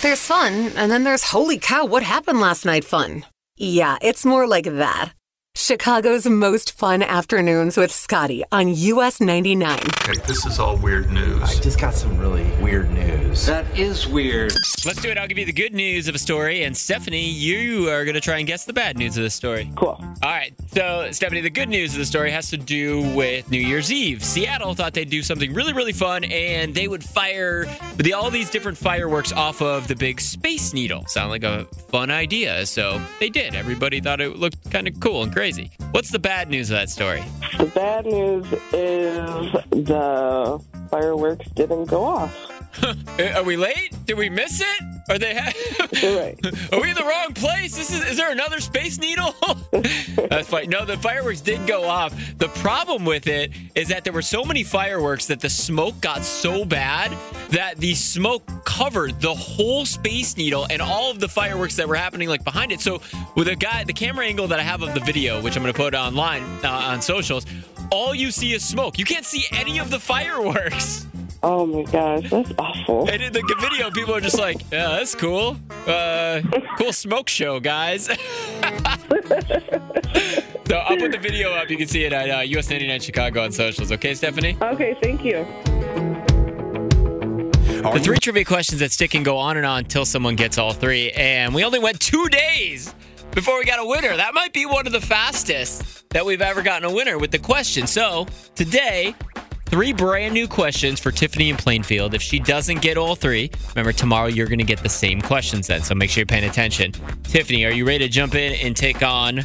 There's fun, and then there's holy cow, what happened last night fun. Yeah, it's more like that. Chicago's most fun afternoons with Scotty on US 99. Okay, this is all weird news. I just got some really weird news. That is weird. Let's do it. I'll give you the good news of a story, and Stephanie, you are going to try and guess the bad news of the story. Cool. All right. So, Stephanie, the good news of the story has to do with New Year's Eve. Seattle thought they'd do something really, really fun, and they would fire the, all these different fireworks off of the big Space Needle. Sound like a fun idea. So they did. Everybody thought it looked kind of cool and crazy. What's the bad news of that story? The bad news is the fireworks didn't go off. Are we late? Did we miss it? Are they? Ha- right. Are we in the wrong place? This is. Is there another space needle? That's fine. No, the fireworks did go off. The problem with it is that there were so many fireworks that the smoke got so bad that the smoke covered the whole space needle and all of the fireworks that were happening like behind it. So with a guy, the camera angle that I have of the video, which I'm going to put online uh, on socials, all you see is smoke. You can't see any of the fireworks. Oh my gosh, that's awful. And in the video, people are just like, "Yeah, that's cool. Uh, cool smoke show, guys." so I'll put the video up. You can see it at uh, US 99 Chicago on socials. Okay, Stephanie. Okay, thank you. The three trivia questions that stick and go on and on until someone gets all three, and we only went two days before we got a winner. That might be one of the fastest that we've ever gotten a winner with the question. So today, three brand new questions for Tiffany in Plainfield. If she doesn't get all three, remember tomorrow you're going to get the same questions then. So make sure you're paying attention. Tiffany, are you ready to jump in and take on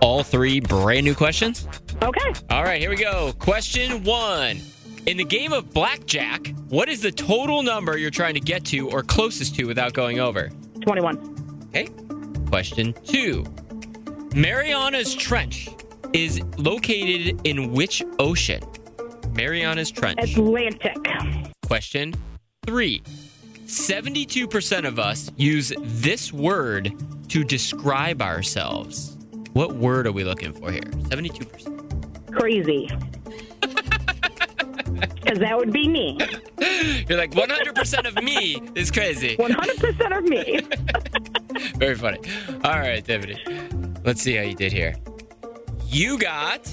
all three brand new questions? Okay. All right, here we go. Question one. In the game of blackjack, what is the total number you're trying to get to or closest to without going over? 21. Okay. Question two. Mariana's Trench is located in which ocean? Mariana's Trench. Atlantic. Question three. 72% of us use this word to describe ourselves. What word are we looking for here? 72%. Crazy. Because that would be me. You're like, 100% of me is crazy. 100% of me. Very funny. All right, Tiffany. Let's see how you did here. You got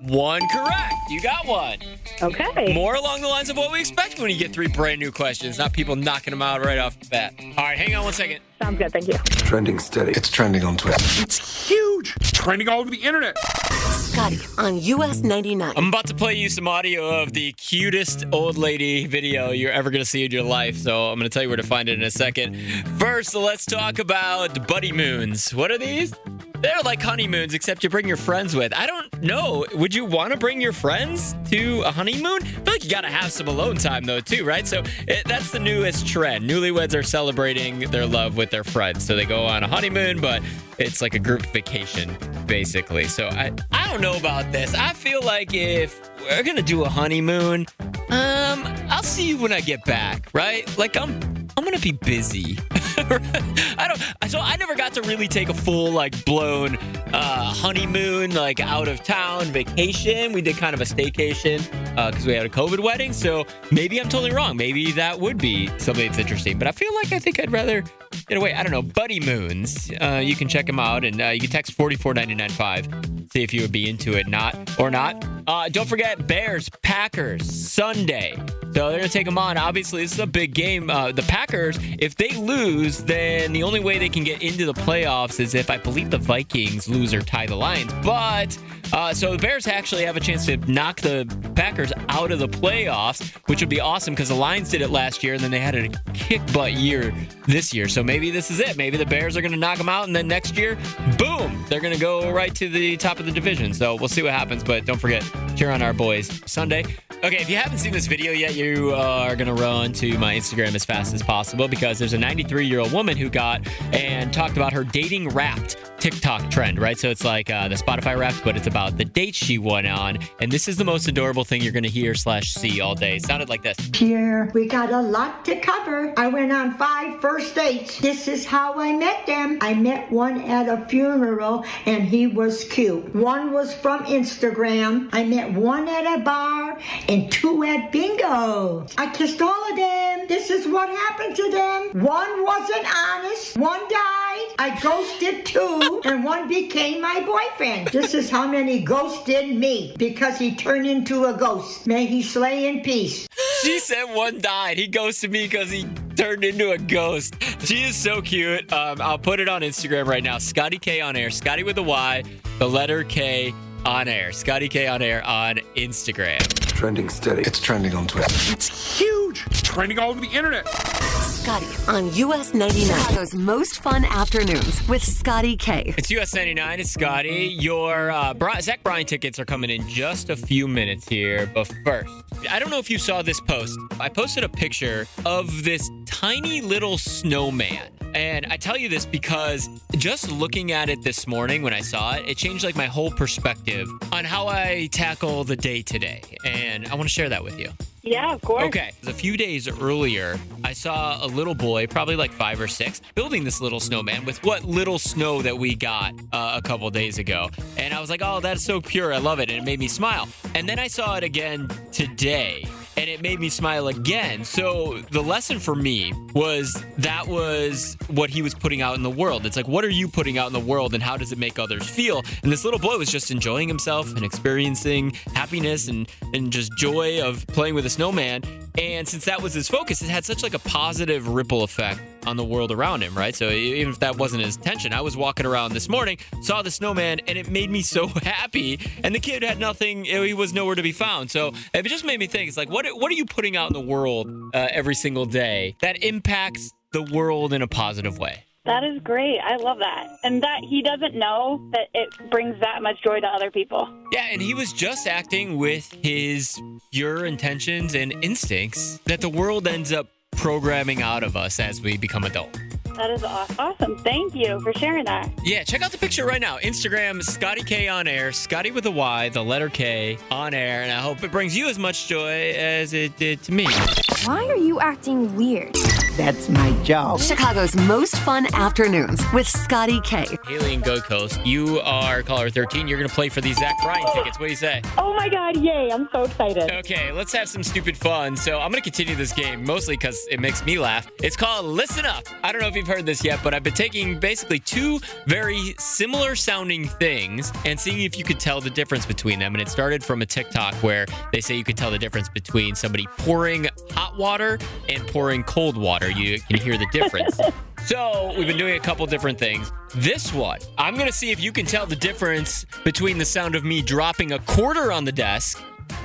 one correct. You got one. Okay. More along the lines of what we expect when you get three brand new questions, not people knocking them out right off the bat. All right, hang on one second. Sounds good. Thank you. Trending steady. It's trending on Twitter. It's huge. It's trending all over the internet. Scotty on US 99. I'm about to play you some audio of the cutest old lady video you're ever going to see in your life. So I'm going to tell you where to find it in a second. First, let's talk about buddy moons. What are these? They're like honeymoons, except you bring your friends with. I don't know. Would you want to bring your friends to a honeymoon? I feel like you got to have some alone time, though, too, right? So it, that's the newest trend. Newlyweds are celebrating their love with their friends. So they go on a honeymoon, but it's like a group vacation, basically. So I, I don't know about this. I feel like if we're going to do a honeymoon, um, I'll see you when I get back, right? Like I'm I'm gonna be busy. I don't. So I never got to really take a full like blown uh, honeymoon, like out of town vacation. We did kind of a staycation because we had a COVID wedding. So maybe I'm totally wrong. Maybe that would be something that's interesting. But I feel like I think I'd rather get away. I don't know. Buddy Moons. Uh, you can check them out, and uh, you can text forty four ninety nine five. See if you would be into it, not or not. Uh, don't forget Bears Packers Sunday. So they're gonna take them on. Obviously, this is a big game. Uh, the Packers, if they lose, then the only way they can get into the playoffs is if I believe the Vikings lose or tie the Lions. But uh, so the Bears actually have a chance to knock the Packers out of the playoffs, which would be awesome because the Lions did it last year and then they had a kick butt year this year. So maybe this is it. Maybe the Bears are gonna knock them out, and then next year, boom, they're gonna go right to the top of the division. So we'll see what happens. But don't forget, cheer on our boys Sunday. Okay, if you haven't seen this video yet, you are going to run to my Instagram as fast as possible because there's a 93 year old woman who got and talked about her dating wrapped TikTok trend, right? So it's like uh, the Spotify Wrapped, but it's about the date she went on. And this is the most adorable thing you're going to hear slash see all day. It sounded like this. Here, we got a lot to cover. I went on five first dates. This is how I met them. I met one at a funeral and he was cute. One was from Instagram. I met one at a bar and two at bingo. I kissed all of them. This is what happened to them. One wasn't honest. One died. I ghosted two and one became my boyfriend. This is how many ghosted me because he turned into a ghost. May he slay in peace. She said one died. He ghosted me because he turned into a ghost. She is so cute. Um, I'll put it on Instagram right now. Scotty K on air. Scotty with a Y, the letter K on air. Scotty K on air on Instagram. Trending steady. It's trending on Twitter. It's huge. It's trending all over the internet. Scotty on US 99. Chicago's most fun afternoons with Scotty K. It's US 99. It's Scotty. Your uh, Bri- Zach Bryan tickets are coming in just a few minutes here. But first, I don't know if you saw this post. I posted a picture of this tiny little snowman. And I tell you this because just looking at it this morning when I saw it, it changed like my whole perspective on how I tackle the day today. And I want to share that with you. Yeah, of course. Okay. A few days earlier, I saw a little boy, probably like five or six, building this little snowman with what little snow that we got uh, a couple days ago. And I was like, oh, that's so pure. I love it. And it made me smile. And then I saw it again today. And it made me smile again. So the lesson for me was that was what he was putting out in the world. It's like, what are you putting out in the world and how does it make others feel? And this little boy was just enjoying himself and experiencing happiness and, and just joy of playing with a snowman. And since that was his focus, it had such like a positive ripple effect on the world around him, right? So even if that wasn't his intention, I was walking around this morning, saw the snowman, and it made me so happy. And the kid had nothing; he was nowhere to be found. So it just made me think: it's like, what what are you putting out in the world uh, every single day that impacts the world in a positive way? That is great. I love that. And that he doesn't know that it brings that much joy to other people. Yeah, and he was just acting with his pure intentions and instincts that the world ends up programming out of us as we become adults. That is awesome. Thank you for sharing that. Yeah, check out the picture right now. Instagram, Scotty K on air, Scotty with a Y, the letter K on air, and I hope it brings you as much joy as it did to me. Why are you acting weird? That's my job. Chicago's most fun afternoons with Scotty K. Haley and Gold Coast, you are caller 13. You're going to play for these Zach Bryan tickets. What do you say? Oh my God, yay. I'm so excited. Okay, let's have some stupid fun. So I'm going to continue this game mostly because it makes me laugh. It's called Listen Up. I don't know if you've heard this yet, but I've been taking basically two very similar sounding things and seeing if you could tell the difference between them. And it started from a TikTok where they say you could tell the difference between somebody pouring hot water and pouring cold water. You can hear the difference. So we've been doing a couple different things. This one, I'm gonna see if you can tell the difference between the sound of me dropping a quarter on the desk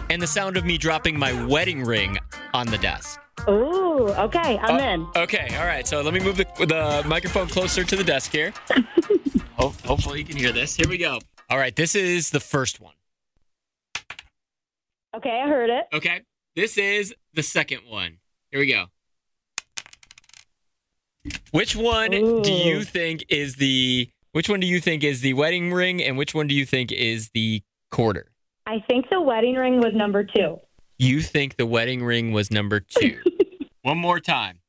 and the sound of me dropping my wedding ring on the desk. Ooh, okay. I'm Uh, in. Okay, all right. So let me move the, the microphone closer to the desk here. Ho- hopefully you can hear this. Here we go. All right, this is the first one. Okay, I heard it. Okay, this is the second one. Here we go. Which one do you think is the which one do you think is the wedding ring and which one do you think is the quarter? I think the wedding ring was number two. You think the wedding ring was number 2. one more time.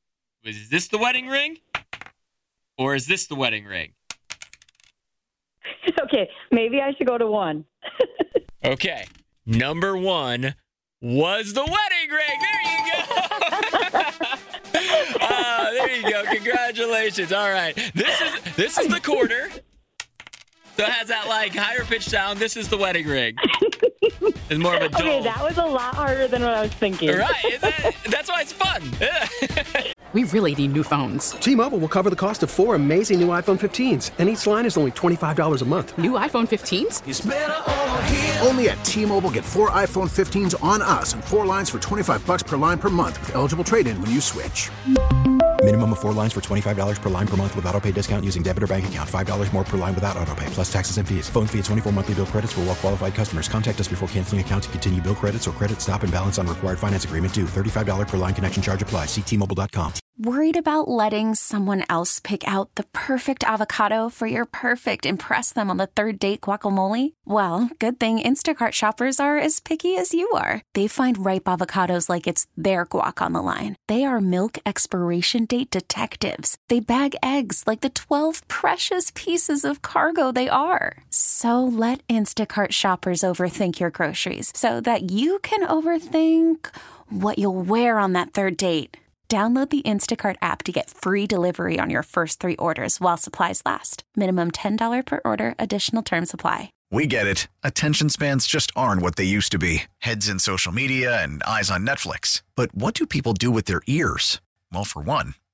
Is this the wedding ring? Or is this the wedding ring? okay, maybe I should go to one. Okay. Number 1 was the wedding ring. There you go. There you go. Congratulations. All right. This is this is the quarter. So it has that like higher pitch sound. This is the wedding ring. It's more of a dull. Okay, that was a lot harder than what I was thinking. right? Is it? That's why it's fun. We really need new phones. T-Mobile will cover the cost of four amazing new iPhone 15s, and each line is only $25 a month. New iPhone 15s? Only at T-Mobile get four iPhone 15s on us and four lines for 25 bucks per line per month with eligible trade-in when you switch. Minimum of four lines for $25 per line per month with auto pay discount using debit or bank account. $5 more per line without auto pay, plus taxes and fees. Phone fee at 24 monthly bill credits for all well qualified customers. Contact us before canceling account to continue bill credits or credit stop and balance on required finance agreement due. $35 per line connection charge apply. Ctmobile.com. Worried about letting someone else pick out the perfect avocado for your perfect impress them on the third date guacamole? Well, good thing Instacart shoppers are as picky as you are. They find ripe avocados like it's their guac on the line. They are milk expiration date detectives. They bag eggs like the 12 precious pieces of cargo they are. So let Instacart shoppers overthink your groceries so that you can overthink what you'll wear on that third date. Download the Instacart app to get free delivery on your first three orders while supplies last. Minimum $10 per order, additional term supply. We get it. Attention spans just aren't what they used to be heads in social media and eyes on Netflix. But what do people do with their ears? Well, for one,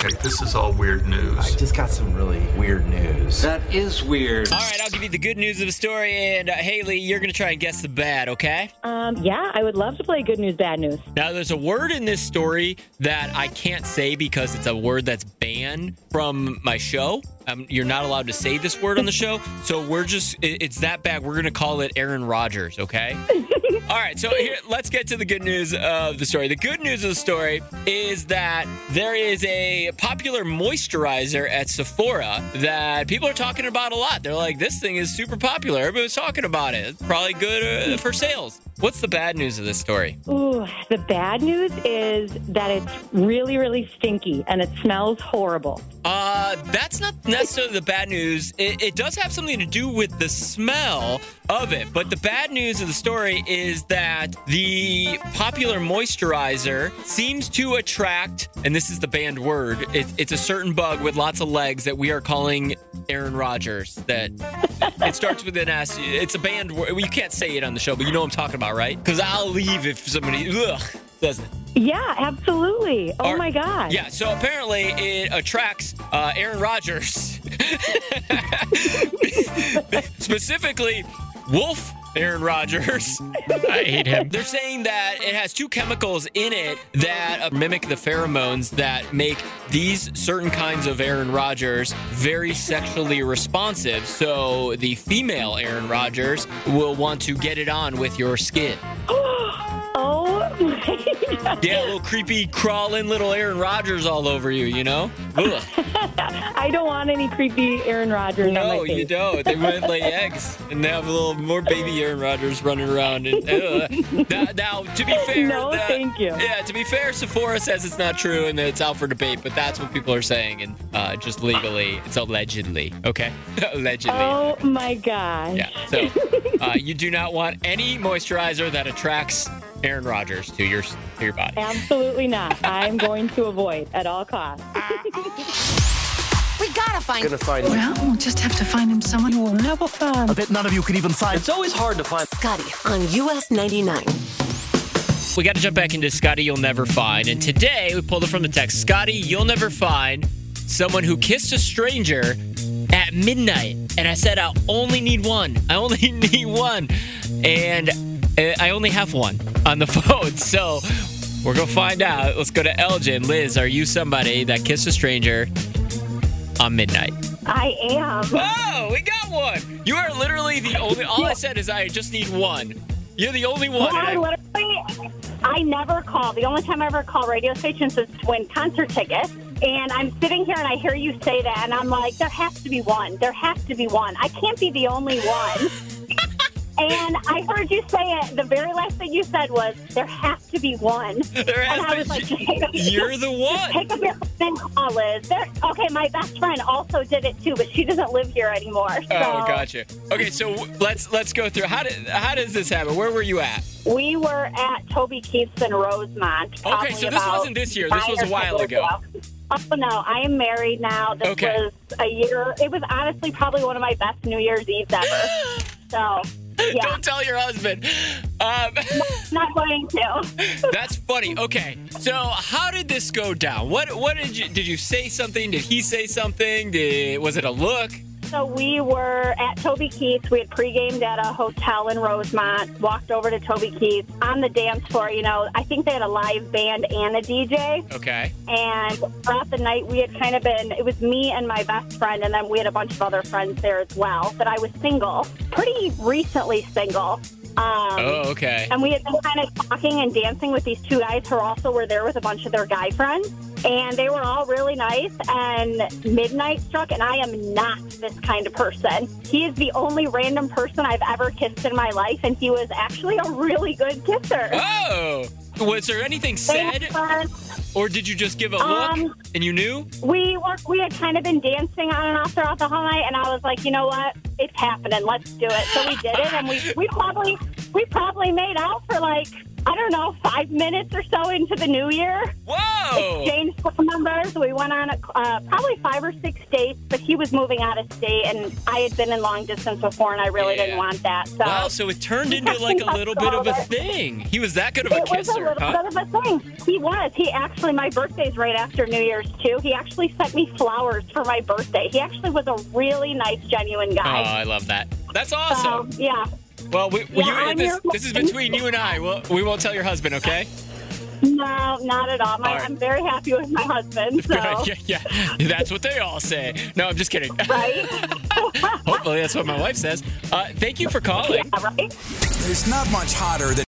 Okay, this is all weird news. I just got some really weird news. That is weird. All right, I'll give you the good news of the story, and uh, Haley, you're going to try and guess the bad, okay? Um, yeah, I would love to play good news, bad news. Now, there's a word in this story that I can't say because it's a word that's banned from my show. Um, you're not allowed to say this word on the show, so we're just, it, it's that bad. We're going to call it Aaron Rodgers, okay? All right, so here, let's get to the good news of the story. The good news of the story is that there is a popular moisturizer at Sephora that people are talking about a lot. They're like, this thing is super popular. Everybody's talking about it. It's probably good uh, for sales. What's the bad news of this story? Ooh, the bad news is that it's really, really stinky and it smells horrible. Uh, that's not necessarily the bad news. It, it does have something to do with the smell of it. But the bad news of the story is that the popular moisturizer seems to attract, and this is the banned word, it, it's a certain bug with lots of legs that we are calling Aaron Rodgers. That it starts with an S. It's a banned word. You can't say it on the show, but you know what I'm talking about, right? Because I'll leave if somebody ugh, says it. Yeah, absolutely. Oh Or- my God. Yeah, so apparently it attracts uh, Aaron Rodgers. Specifically, Wolf Aaron Rodgers. I hate him. They're saying that it has two chemicals in it that uh, mimic the pheromones that make these certain kinds of Aaron Rodgers very sexually responsive. So the female Aaron Rodgers will want to get it on with your skin. Yeah, little creepy crawling little Aaron Rodgers all over you, you know? I don't want any creepy Aaron Rodgers No, you don't. They might lay eggs, and they have a little more baby Aaron Rodgers running around. And uh, now, now, to be fair, No, thank you. Yeah, to be fair, Sephora says it's not true and that it's out for debate, but that's what people are saying, and uh, just legally, it's allegedly. Okay, allegedly. Oh my gosh. Yeah. So uh, you do not want any moisturizer that attracts Aaron Rodgers to your to your body. Absolutely not. I'm going to avoid at all costs. We gotta find. Gonna find Well, we'll just have to find him someone who will never find. I bet none of you could even find. It's always hard to find. Scotty on US 99. We got to jump back into Scotty You'll Never Find. And today we pulled it from the text Scotty, you'll never find someone who kissed a stranger at midnight. And I said, I only need one. I only need one. And I only have one on the phone. So we're to find out. Let's go to Elgin. Liz, are you somebody that kissed a stranger on midnight? I am. Oh, we got one. You are literally the only. All I said is I just need one. You're the only one. Well, I I- literally, I never call. The only time I ever call radio stations is to win concert tickets. And I'm sitting here and I hear you say that, and I'm like, there has to be one. There has to be one. I can't be the only one. and I heard you say it. The very last thing you said was, there has to be one. There has and I was like, You're the one. Take up your phone and call Liz. There, okay, my best friend also did it too, but she doesn't live here anymore. Oh, so Oh, gotcha. Okay, so let's let's go through. How did how does this happen? Where were you at? We were at Toby Keith's in Rosemont. Okay, so this wasn't this year. This was a while 10 ago. Oh no, I am married now. This Okay. was a year. It was honestly probably one of my best New Year's Eves ever. So Yeah. Don't tell your husband. Um, Not going to. that's funny. Okay, so how did this go down? What what did you did you say something? Did he say something? Did was it a look? So we were at Toby Keith's. We had pre-gamed at a hotel in Rosemont. Walked over to Toby Keith's on the dance floor. You know, I think they had a live band and a DJ. Okay. And throughout the night, we had kind of been. It was me and my best friend, and then we had a bunch of other friends there as well. But I was single, pretty recently single. Um, Oh, okay. and we had been kind of talking and dancing with these two guys who also were there with a bunch of their guy friends. And they were all really nice. And midnight struck, and I am not this kind of person. He is the only random person I've ever kissed in my life, and he was actually a really good kisser. Oh, was there anything said, or did you just give a look Um, and you knew? We were we had kind of been dancing on and off throughout the whole night, and I was like, you know what, it's happening. Let's do it. So we did it, and we we probably we probably made out for like I don't know five minutes or so into the new year. Whoa! Exchanged phone numbers. We went on a, uh, probably five or six dates, but he was moving out of state, and I had been in long distance before, and I really Yeah. didn't want that. So. Wow, so it turned into like a little bit of a thing. He was that good of a It was a kisser, little huh? bit of a thing. He was. He actually, my birthday's right after New Year's too. He actually sent me flowers for my birthday. He actually was a really nice, genuine guy. Oh. I love that. That's awesome. So, yeah. Well, we, Yeah, you, this, this is between you and I. We'll, we won't tell your husband, okay? No, not at all. My, All right. I'm very happy with my husband. So. yeah, yeah, that's what they all say. No, I'm just kidding. Right? Hopefully, that's what my wife says. Uh, thank you for calling. There's not much hotter than.